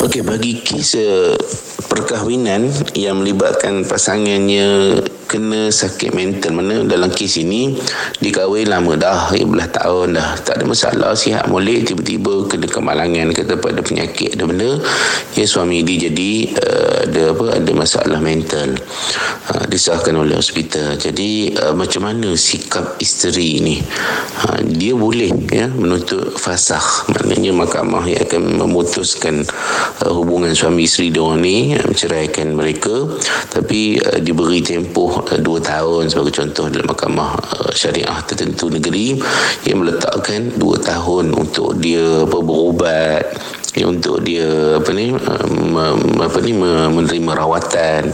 Okey, bagi kes perkahwinan yang melibatkan pasangannya kena sakit mental mana dalam kes ini dikahwin lama dah 15 tahun dah. Tak ada masalah sihat molek tiba-tiba kena kemalangan kata pada penyakit ada benda. Ya suami dia jadi uh, ada apa ada masalah mental. Uh, disahkan oleh hospital. Jadi uh, macam mana sikap isteri ini uh, dia boleh ya menuntut fasakh. Maknanya mahkamah yang akan memutuskan uh, hubungan suami isteri dia ni uh, menceraikan mereka. Tapi uh, diberi tempoh Eh, dua tahun sebagai contoh dalam mahkamah uh, syariah tertentu negeri. Yang meletakkan dua tahun untuk dia berubat untuk dia apa ni um, apa ni menerima rawatan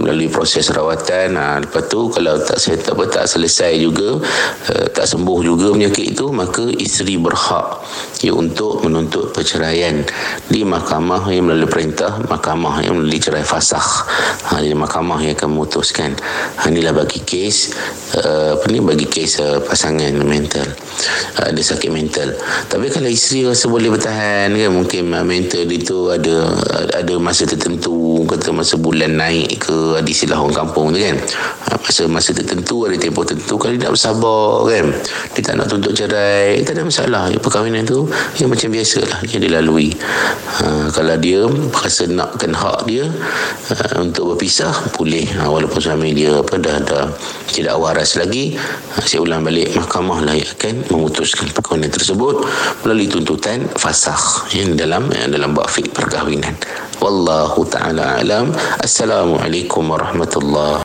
melalui proses rawatan ha, lepas tu kalau tak apa tak selesai juga uh, tak sembuh juga penyakit itu maka isteri berhak ya untuk menuntut perceraian di mahkamah yang melalui perintah mahkamah yang melalui cerai fasakh. Ha, di mahkamah yang akan memutuskan. Ha, inilah bagi kes uh, apa ni bagi kes uh, pasangan mental. Ada sakit mental. Tapi kalau isteri rasa boleh bertahan kan mungkin mental itu ada ada masa tertentu kata masa bulan naik ke ada istilah orang kampung tu kan. Ha, masa masa tertentu ada tempoh tertentu kalau dia tak bersabar kan dia tak nak tuntut cerai tak ada masalah. Ya, perkahwinan tu yang macam biasa lah dia lalui. Ha, kalau dia rasa nakkan hak dia ha, untuk berpisah boleh. Ha, walaupun suami dia apa dah dah tidak waras lagi ha, saya ulang balik mahkamah lah yang akan memutuskan perkahwinan tersebut melalui tuntutan fasakh yang dalam dalam bab fiqh perkahwinan. Wallahu taala alam. Assalamualaikum warahmatullahi